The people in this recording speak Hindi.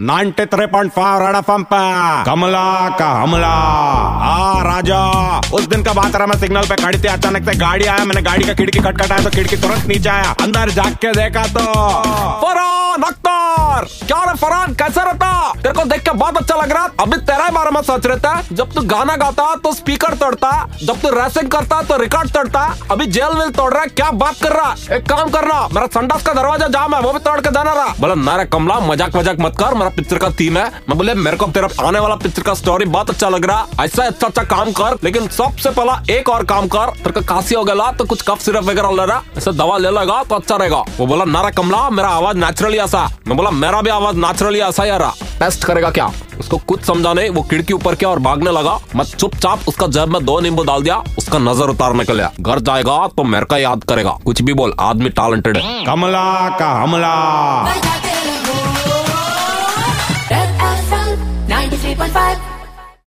93.5 रेड एफएम पे। कमला का हमला। आ, राजा, उस दिन का बात रहा, मैं सिग्नल पे खड़ी थी, अचानक से गाड़ी आया, मैंने गाड़ी का खिड़की खटखटाया तो खिड़की तुरंत नीचे आया। अंदर जाग के देखा तो फरहान अख्तर! क्या फरान कैसा रहता? तेरे को देख के बहुत अच्छा लग रहा अभी तेरा बारे में सोच रहता जब तू गाना गाता तो स्पीकर तोड़ता। जब तू रेसिंग करता तो रिकॉर्ड तोड़ता। अभी जेल वेल तोड़ रहा क्या बात कर रहा एक काम करना, मेरा संडास का दरवाज़ा जाम है, वो भी तोड़ के जाना रहा। बोला नारे कमला, मज़ाक मज़ाक मत कर, मेरा पिक्चर का थीम है। मैं बोले, मेरे को तेरा आने वाला पिक्चर का स्टोरी बहुत अच्छा लग रहा ऐसा अच्छा अच्छा काम कर, लेकिन सबसे पहला एक और काम कर। तेरे को काशी हो गया तो कुछ कफ सिरप वगैरह ले रहा। ऐसा दवा ले लगा तो अच्छा रहेगा। वो बोला नारा कमला, मेरा आवाज़ नेचुरली ऐसा मैं बोला, मेरा भी आवाज़ नेचुरली ऐसा रहा। टेस्ट करेगा क्या? उसको कुछ समझा नहीं वो खिड़की ऊपर किया और भागने लगा। मैं चुपचाप उसका जेब में दो नींबू डाल दिया उसका नज़र उतार निकलिया लिए। घर जाएगा तो मेरे का याद करेगा। कुछ भी बोल आदमी टैलेंटेड है। कमला का हमला। 93.5